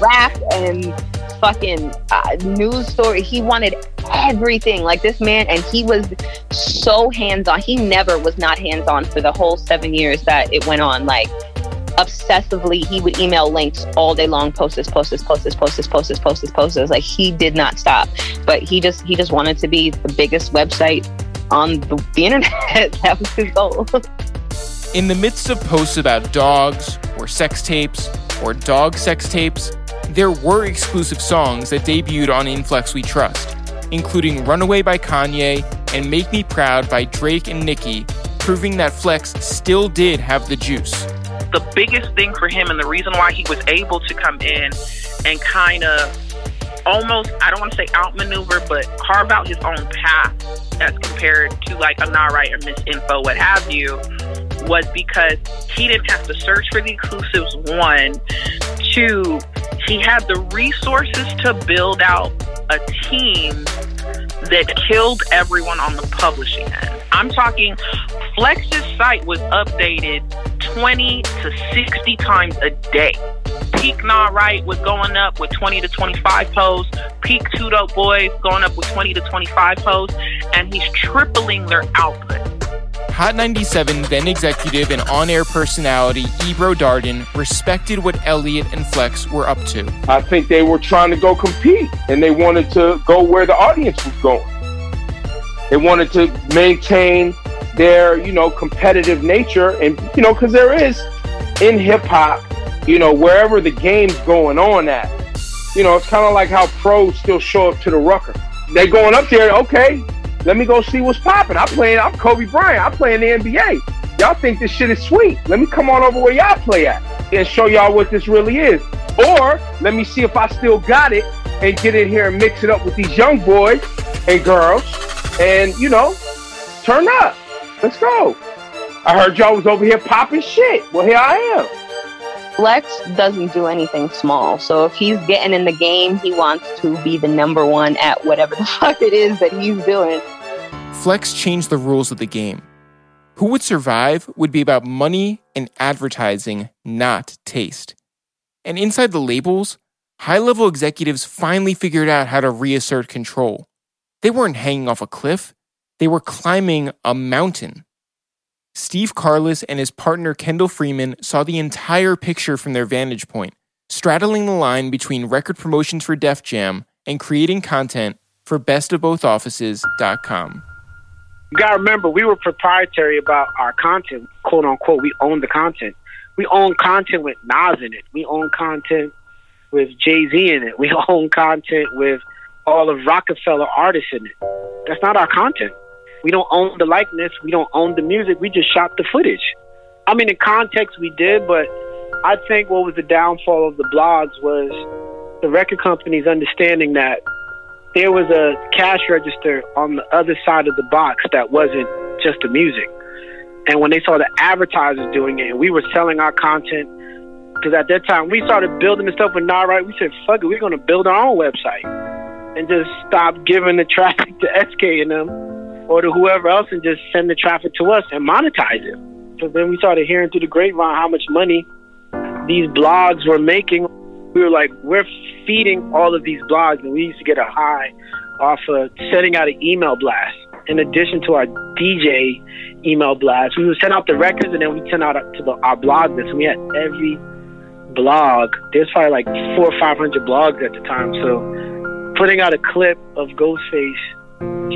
rap and fucking uh, news story. He wanted everything like this man, and he was so hands on. He never was not hands on for the whole seven years that it went on. Like obsessively, he would email links all day long. Post this, post this, post this, post this, post this, post this, post this. Like he did not stop. But he just he just wanted to be the biggest website on the, the internet. (laughs) that was his goal. (laughs) In the midst of posts about dogs, or sex tapes, or dog sex tapes, there were exclusive songs that debuted on In Flex We Trust, including Runaway by Kanye and Make Me Proud by Drake and Nicki, proving that Flex still did have the juice. the biggest thing for him and the reason why he was able to come in and kind of almost I don't want to say outmaneuver, but carve out his own path as compared to like a Nah Right or Miss Info, what have you, was because he didn't have to search for the exclusives. One, two, he had the resources to build out a team that killed everyone on the publishing end. I'm talking Flex's site was updated 20 to 60 times a day. Peak Nah Right was going up with 20 to 25 posts. Peak Two Dope Boys going up with 20 to 25 posts. And he's tripling their output. Hot 97 then executive and on air personality Ebro Darden respected what Elliott and Flex were up to. I think they were trying to go compete and they wanted to go where the audience was going. They wanted to maintain their, you know, competitive nature and, you know, because there is in hip hop you know, wherever the game's going on at. You know, it's kind of like how pros still show up to the Rucker. They're going up there, okay, let me go see what's popping. I'm playing, I'm Kobe Bryant. I'm playing the NBA. Y'all think this shit is sweet. Let me come on over where y'all play at and show y'all what this really is. Or let me see if I still got it and get in here and mix it up with these young boys and girls and, you know, turn up. Let's go. I heard y'all was over here popping shit. Well, here I am. Flex doesn't do anything small. So if he's getting in the game, he wants to be the number one at whatever (laughs) the fuck it is that he's doing. Flex changed the rules of the game. Who would survive would be about money and advertising, not taste. And inside the labels, high level executives finally figured out how to reassert control. They weren't hanging off a cliff, they were climbing a mountain. Steve Carless and his partner Kendall Freeman saw the entire picture from their vantage point, straddling the line between record promotions for Def Jam and creating content for bestofbothoffices.com. You gotta remember, we were proprietary about our content, quote unquote. We own the content. We own content with Nas in it. We own content with Jay Z in it. We (laughs) own content with all of Rockefeller artists in it. That's not our content. We don't own the likeness. We don't own the music. We just shot the footage. I mean, in context, we did, but I think what was the downfall of the blogs was the record companies understanding that there was a cash register on the other side of the box that wasn't just the music. And when they saw the advertisers doing it, and we were selling our content, because at that time we started building the stuff with Nah Right, we said, "Fuck it, we're gonna build our own website and just stop giving the (laughs) traffic to SK and them or to whoever else, and just send the traffic to us and monetize it." So then we started hearing through the grapevine how much money these blogs were making. We were like, we're feeding all of these blogs, and we used to get a high off of sending out an email blast. In addition to our DJ email blast, we would send out the records, and then we send out to the, our blog list. And we had every blog. There's probably like four or five hundred blogs at the time. So putting out a clip of Ghostface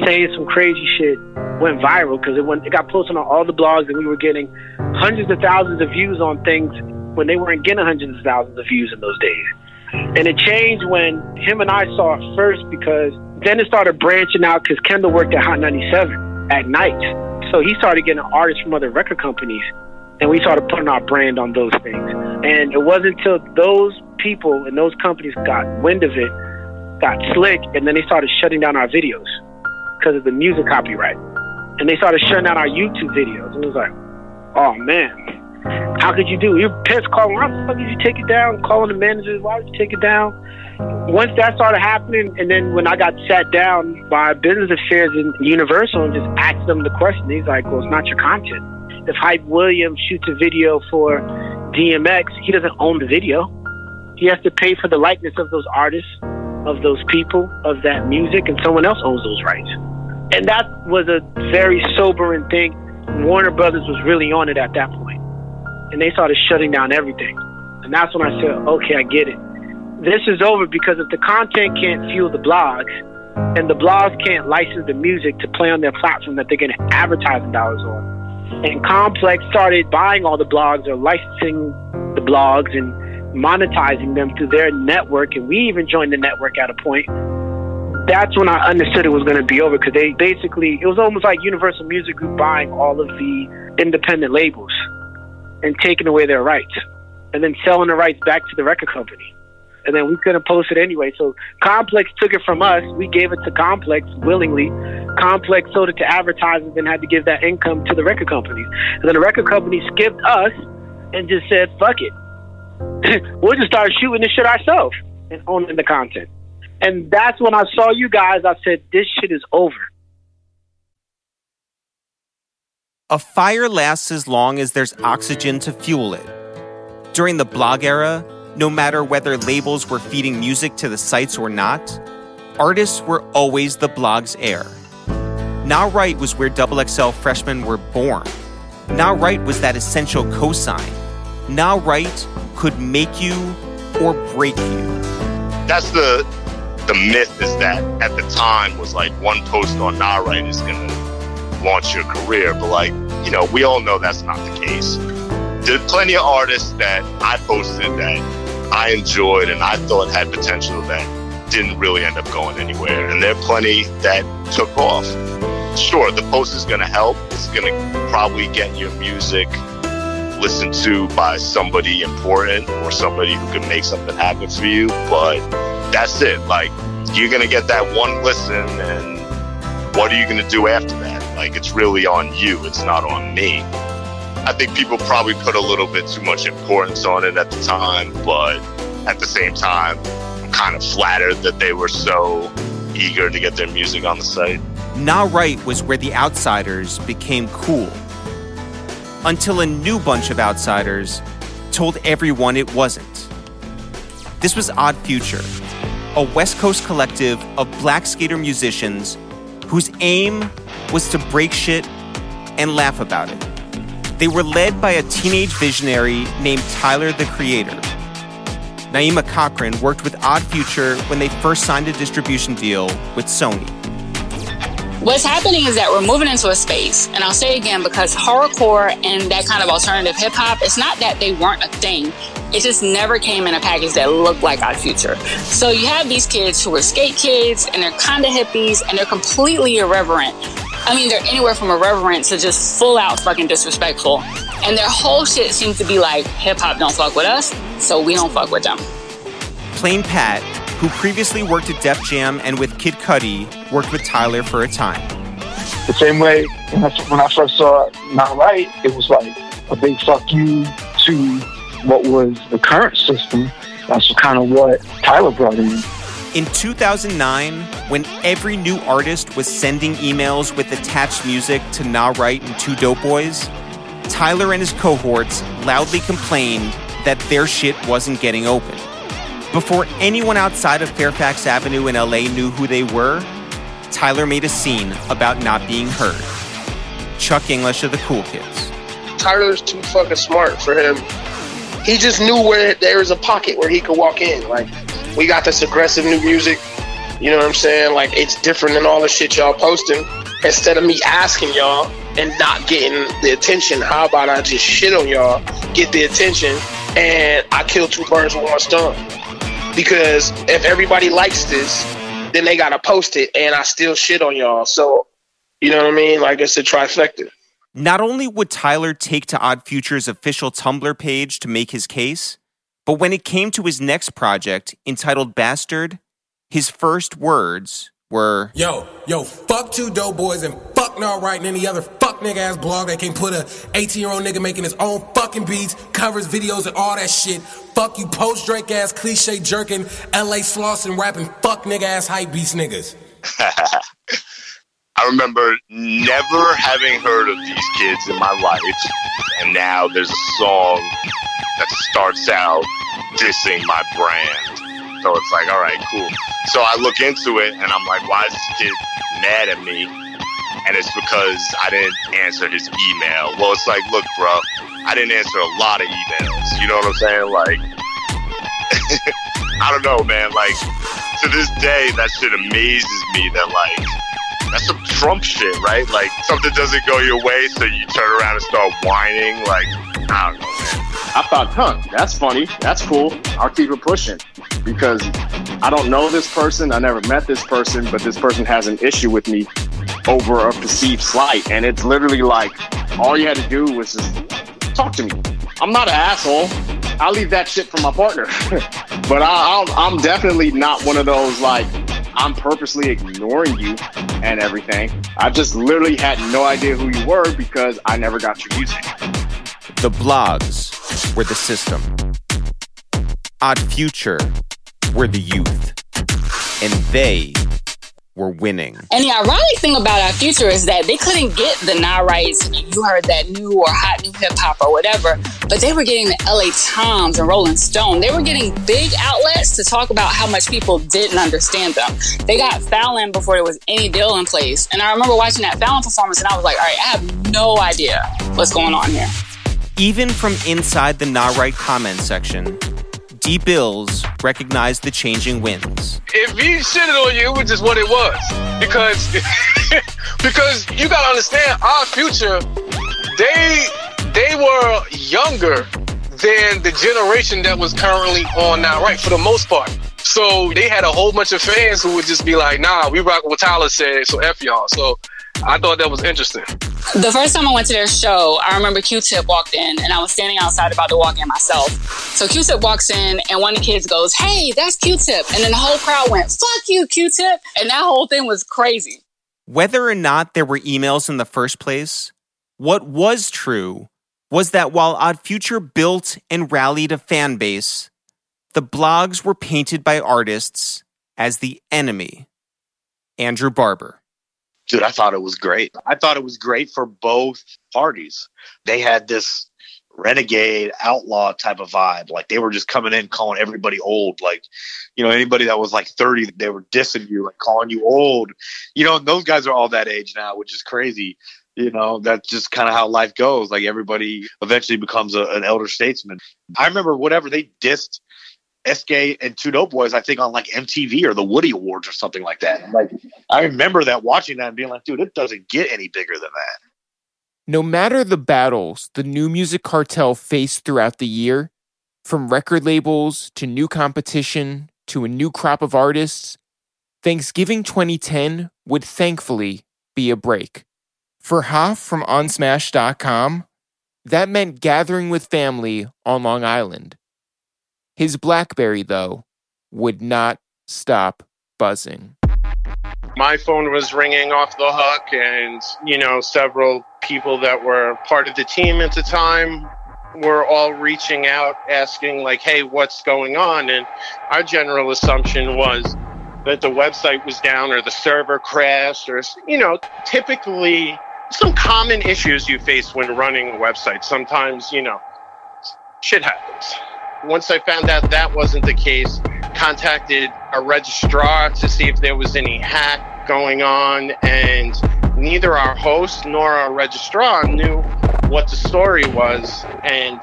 saying some crazy shit went viral because it went it got posted on all the blogs, and we were getting hundreds of thousands of views on things when they weren't getting hundreds of thousands of views in those days. And it changed when him and I saw it first because then it started branching out because Kendall worked at Hot 97 at night. So he started getting artists from other record companies and we started putting our brand on those things. And it wasn't until those people and those companies got wind of it, got slick, and then they started shutting down our videos because of the music copyright. And they started shutting down our YouTube videos. And it was like, oh man, how could you do? Your parents calling, why the fuck did you take it down? Calling the managers, why did you take it down? Once that started happening, and then when I got sat down by business affairs in Universal and just asked them the question, he's like, well, it's not your content. If Hype Williams shoots a video for DMX, he doesn't own the video. He has to pay for the likeness of those artists, of those people, of that music, and someone else owns those rights. And that was a very sobering thing. Warner Brothers was really on it at that point and they started shutting down everything. And that's when I said, okay, I get it. This is over because if the content can't fuel the blogs, and the blogs can't license the music to play on their platform that they're getting advertising dollars on. And Complex started buying all the blogs or licensing the blogs and monetizing them through their network, and we even joined the network at a point. That's when I understood it was going to be over because they basically, it was almost like Universal Music Group buying all of the independent labels and taking away their rights and then selling the rights back to the record company. And then we couldn't post it anyway. So Complex took it from us. We gave it to Complex willingly. Complex sold it to advertisers and had to give that income to the record companies. And then the record company skipped us and just said, fuck it. (laughs) we'll just start shooting this shit ourselves and owning the content. And that's when I saw you guys. I said, this shit is over. A fire lasts as long as there's oxygen to fuel it. During the blog era, no matter whether labels were feeding music to the sites or not, artists were always the blog's heir. Nah Right was where Double XL freshmen were born. Nah Right was that essential cosign. Nah Right could make you or break you. That's the the myth is that at the time was like one post on Nah Right is gonna launch your career. But like, you know, we all know that's not the case. There's plenty of artists that I posted that I enjoyed and I thought had potential that didn't really end up going anywhere. And there are plenty that took off. Sure, the post is going to help. It's going to probably get your music listened to by somebody important or somebody who can make something happen for you. But that's it. Like, you're to get that one listen, and what are you to do after that? Like, it's really on you, it's not on me. I think people probably put a little bit too much importance on it at the time, but at the same time, I'm kind of flattered that they were so eager to get their music on the site. Nah Right was where the outsiders became cool. Until a new bunch of outsiders told everyone it wasn't. This was Odd Future, a West Coast collective of black skater musicians whose aim was to break shit and laugh about it. They were led by a teenage visionary named Tyler the Creator. Naima Cochrane worked with Odd Future when they first signed a distribution deal with Sony. What's happening is that we're moving into a space, and I'll say again because horrorcore and that kind of alternative hip hop, it's not that they weren't a thing. It just never came in a package that looked like Odd Future. So you have these kids who are skate kids, and they're kind of hippies, and they're completely irreverent. I mean, they're anywhere from irreverent to just full out fucking disrespectful. And their whole shit seems to be like, hip hop don't fuck with us, so we don't fuck with them. Plain Pat, who previously worked at Def Jam and with Kid Cudi, worked with Tyler for a time. The same way when I, when I first saw Nah Right, it was like a big fuck you to what was the current system. That's kind of what Tyler brought in. In 2009, when every new artist was sending emails with attached music to Nah Right and Two Dope Boys, Tyler and his cohorts loudly complained that their shit wasn't getting open. Before anyone outside of Fairfax Avenue in LA knew who they were, Tyler made a scene about not being heard. Chuck English of the Cool Kids. Tyler's too fucking smart for him. He just knew where there was a pocket where he could walk in. Like, we got this aggressive new music. You know what I'm saying? Like, it's different than all the shit y'all posting. Instead of me asking y'all and not getting the attention, how about I just shit on y'all, get the attention, and I kill two birds with one stone? Because if everybody likes this, then they gotta post it, and I still shit on y'all. So, you know what I mean? Like, it's a trifecta. Not only would Tyler take to Odd Future's official Tumblr page to make his case, but when it came to his next project, entitled Bastard, his first words were Yo, yo, fuck two dope boys and fuck Nah Right and any other fuck nigga ass blog that can put a 18 year old nigga making his own fucking beats, covers, videos, and all that shit. Fuck you post Drake ass cliche jerking, LA slossing rapping fuck nigga ass hype beats niggas. (laughs) I remember never having heard of these kids in my life, and now there's a song that starts out dissing my brand. So it's like, all right, cool. So I look into it, and I'm like, why is this kid mad at me? And it's because I didn't answer his email. Well, it's like, look, bro, I didn't answer a lot of emails. You know what I'm saying? Like, (laughs) I don't know, man. Like, to this day, that shit amazes me that, like, that's some Trump shit, right? Like something doesn't go your way, so you turn around and start whining. Like I don't know. I thought, huh, that's funny. That's cool. I'll keep it pushing because I don't know this person. I never met this person, but this person has an issue with me over a perceived slight. And it's literally like all you had to do was just talk to me. I'm not an asshole. I'll leave that shit for my partner. (laughs) but I, I'll, I'm definitely not one of those like I'm purposely ignoring you and everything. I just literally had no idea who you were because I never got your music. The blogs were the system. Odd Future were the youth. And they were winning. And the ironic thing about Odd Future is that they couldn't get the Nah Rights, you heard that new or hot new hip hop or whatever, but they were getting the LA Times and Rolling Stone. They were getting big outlets to talk about how much people didn't understand them. They got Fallon before there was any deal in place. And I remember watching that Fallon performance and I was like, all right, I have no idea what's going on here. Even from inside the Nah Right comment section, D Bills recognized the changing winds. if he shitted on you, it was just what it was. Because (laughs) because you gotta understand Odd Future, they they were younger than the generation that was currently on Nah Right? For the most part. So they had a whole bunch of fans who would just be like, nah, we rock what Tyler said, so F y'all. So I thought that was interesting. The first time I went to their show, I remember Q-Tip walked in and I was standing outside about to walk in myself. So Q-Tip walks in and one of the kids goes, hey, that's Q-Tip. And then the whole crowd went, fuck you, Q-Tip. And that whole thing was crazy. Whether or not there were emails in the first place, what was true was that while Odd Future built and rallied a fan base, the blogs were painted by artists as the enemy. Andrew Barber. Dude, I thought it was great. I thought it was great for both parties. They had this renegade outlaw type of vibe. Like they were just coming in calling everybody old. Like, you know, anybody that was like 30, they were dissing you, like calling you old. You know, those guys are all that age now, which is crazy. You know, that's just kind of how life goes. Like everybody eventually becomes a, an elder statesman. I remember whatever they dissed SK and Two Dope Boys, I think on like MTV or the Woodie Awards or something like that. Like I remember that watching that and being like, dude, it doesn't get any bigger than that. No matter the battles the new music cartel faced throughout the year, from record labels to new competition to a new crop of artists, Thanksgiving 2010 would thankfully be a break. For Hoff from OnSmash.com, that meant gathering with family on Long Island. His Blackberry, though, would not stop buzzing. my phone was ringing off the hook and you know several people that were part of the team at the time were all reaching out asking like hey what's going on? And our general assumption was that the website was down or the server crashed or you know typically some common issues you face when running a website. Sometimes you know shit happens once i found out that wasn't the case contacted a registrar to see if there was any hack going on, and neither our host nor our registrar knew what the story was. And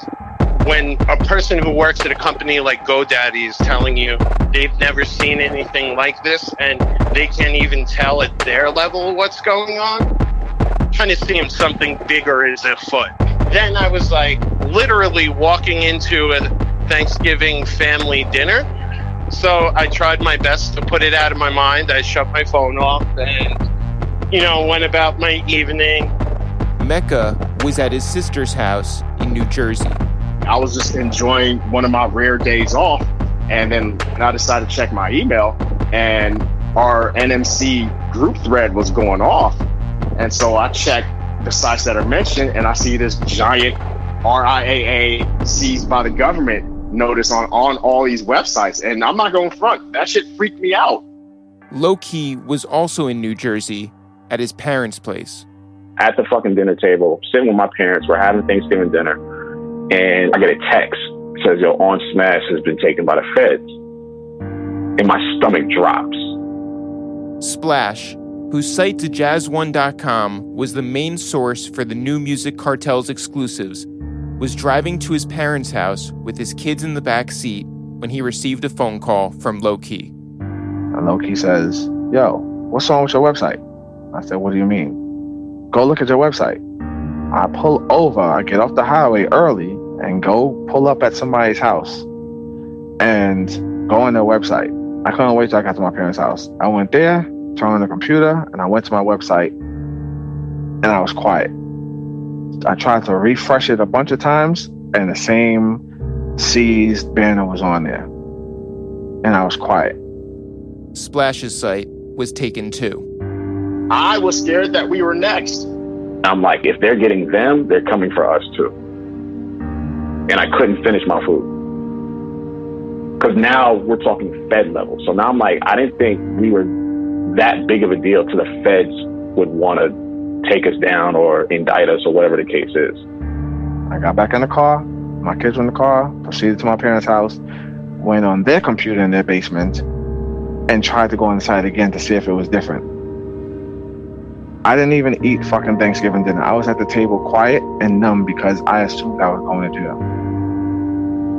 when a person who works at a company like GoDaddy is telling you they've never seen anything like this and they can't even tell at their level what's going on, kind of seems something bigger is afoot. Then I was like literally walking into a Thanksgiving family dinner so I tried my best to put it out of my mind. I shut my phone off and, you know, went about my evening. Meka was at his sister's house in New Jersey. I was just enjoying one of my rare days off, and then I decided to check my email, and our NMC group thread was going off, and so I checked the sites that are mentioned, and I see this giant RIAA seized by the government notice on on all these websites, and I'm not going front. That shit freaked me out. Loki was also in New Jersey at his parents' place. at the fucking dinner table, sitting with my parents. We're having Thanksgiving dinner, and I get a text it says, "Yo, on Smash has been taken by the feds," and my stomach drops. Splash, whose site Dajaz1.com was the main source for the new music cartel's exclusives, was driving to his parents' house with his kids in the back seat when he received a phone call from Loki. And Loki says, Yo, what's wrong with your website? I said, What do you mean? Go look at your website. I pull over, I get off the highway early and go pull up at somebody's house and go on their website. I couldn't wait till I got to my parents' house. I went there, turned on the computer, and I went to my website and I was quiet. I tried to refresh it a bunch of times and the same seized banner was on there. And I was quiet. Splash's site was taken too. I was scared that we were next. I'm like, if they're getting them, they're coming for us too. And I couldn't finish my food. Because now we're talking Fed level. So now I'm like, I didn't think we were that big of a deal to the feds would want to take us down or indict us or whatever the case is. I got back in the car, my kids were in the car, proceeded to my parents' house, went on their computer in their basement, and tried to go inside again to see if it was different. I didn't even eat fucking Thanksgiving dinner. I was at the table quiet and numb because I assumed I was going to jail.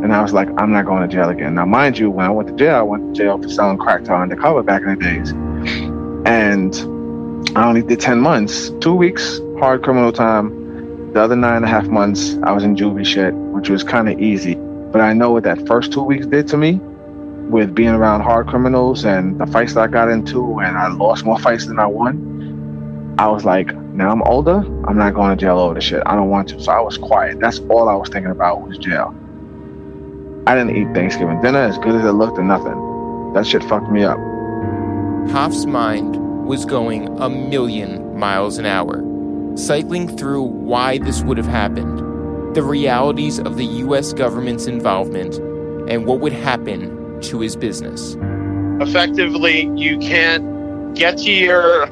And I was like, I'm not going to jail again. Now, mind you, when I went to jail, I went to jail for selling crack to undercover back in the days. And I only did 10 months, two weeks, hard criminal time. The other nine and a half months, I was in juvie shit, which was kind of easy. But I know what that first two weeks did to me with being around hard criminals and the fights that I got into, and I lost more fights than I won. I was like, now I'm older, I'm not going to jail over this shit. I don't want to. So I was quiet. That's all I was thinking about was jail. I didn't eat Thanksgiving dinner as good as it looked or nothing. That shit fucked me up. Hoff's mind was going a million miles an hour, cycling through why this would have happened, the realities of the US government's involvement, and what would happen to his business. Effectively, you can't get to your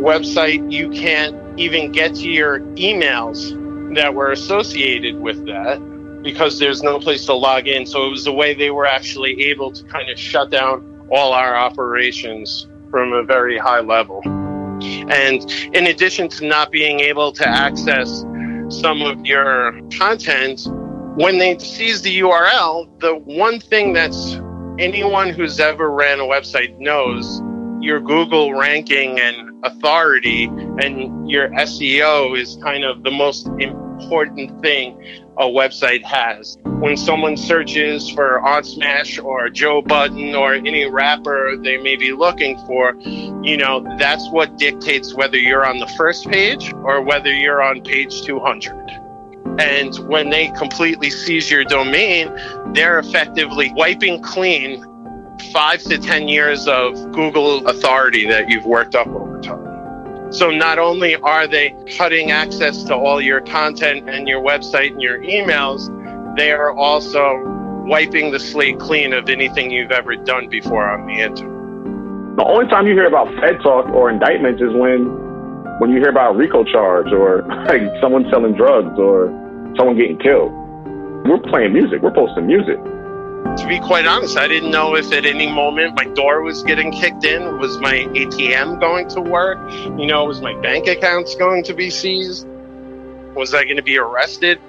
website, you can't even get to your emails that were associated with that because there's no place to log in. So it was the way they were actually able to kind of shut down all our operations from a very high level. And in addition to not being able to access some of your content, when they seize the URL, the one thing that's anyone who's ever ran a website knows your Google ranking and authority and your SEO is kind of the most important thing a website has. When someone searches for OnSmash or Joe Budden or any rapper they may be looking for, you know, that's what dictates whether you're on the first page or whether you're on page 200. And when they completely seize your domain, they're effectively wiping clean five to 10 years of Google authority that you've worked up over time. So not only are they cutting access to all your content and your website and your emails, they are also wiping the slate clean of anything you've ever done before on the internet. The only time you hear about Fed talk or indictments is when when you hear about RICO charge or (laughs) like someone selling drugs or someone getting killed. We're playing music. We're posting music. To be quite honest, I didn't know if at any moment my door was getting kicked in. Was my ATM going to work? You know, was my bank accounts going to be seized? Was I going to be arrested?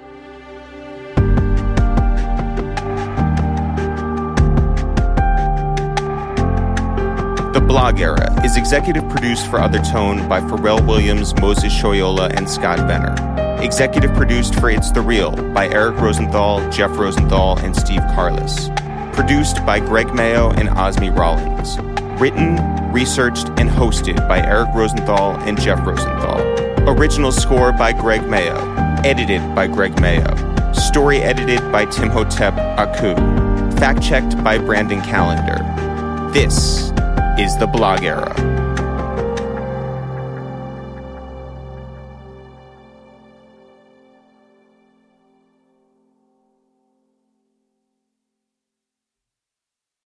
The Blog Era is executive produced for OTHERtone by Pharrell Williams, Moses Shoyola, and Scott Vener. Executive produced for It's the Real by Eric Rosenthal, Jeff Rosenthal, and Steve Carless. Produced by Greg Mayo and Osmi Rollins. Written, researched, and hosted by Eric Rosenthal and Jeff Rosenthal. Original score by Greg Mayo. Edited by Greg Mayo. Story edited by Timhotep Aku. Fact checked by Brandon Calendar. This is the Blog Era.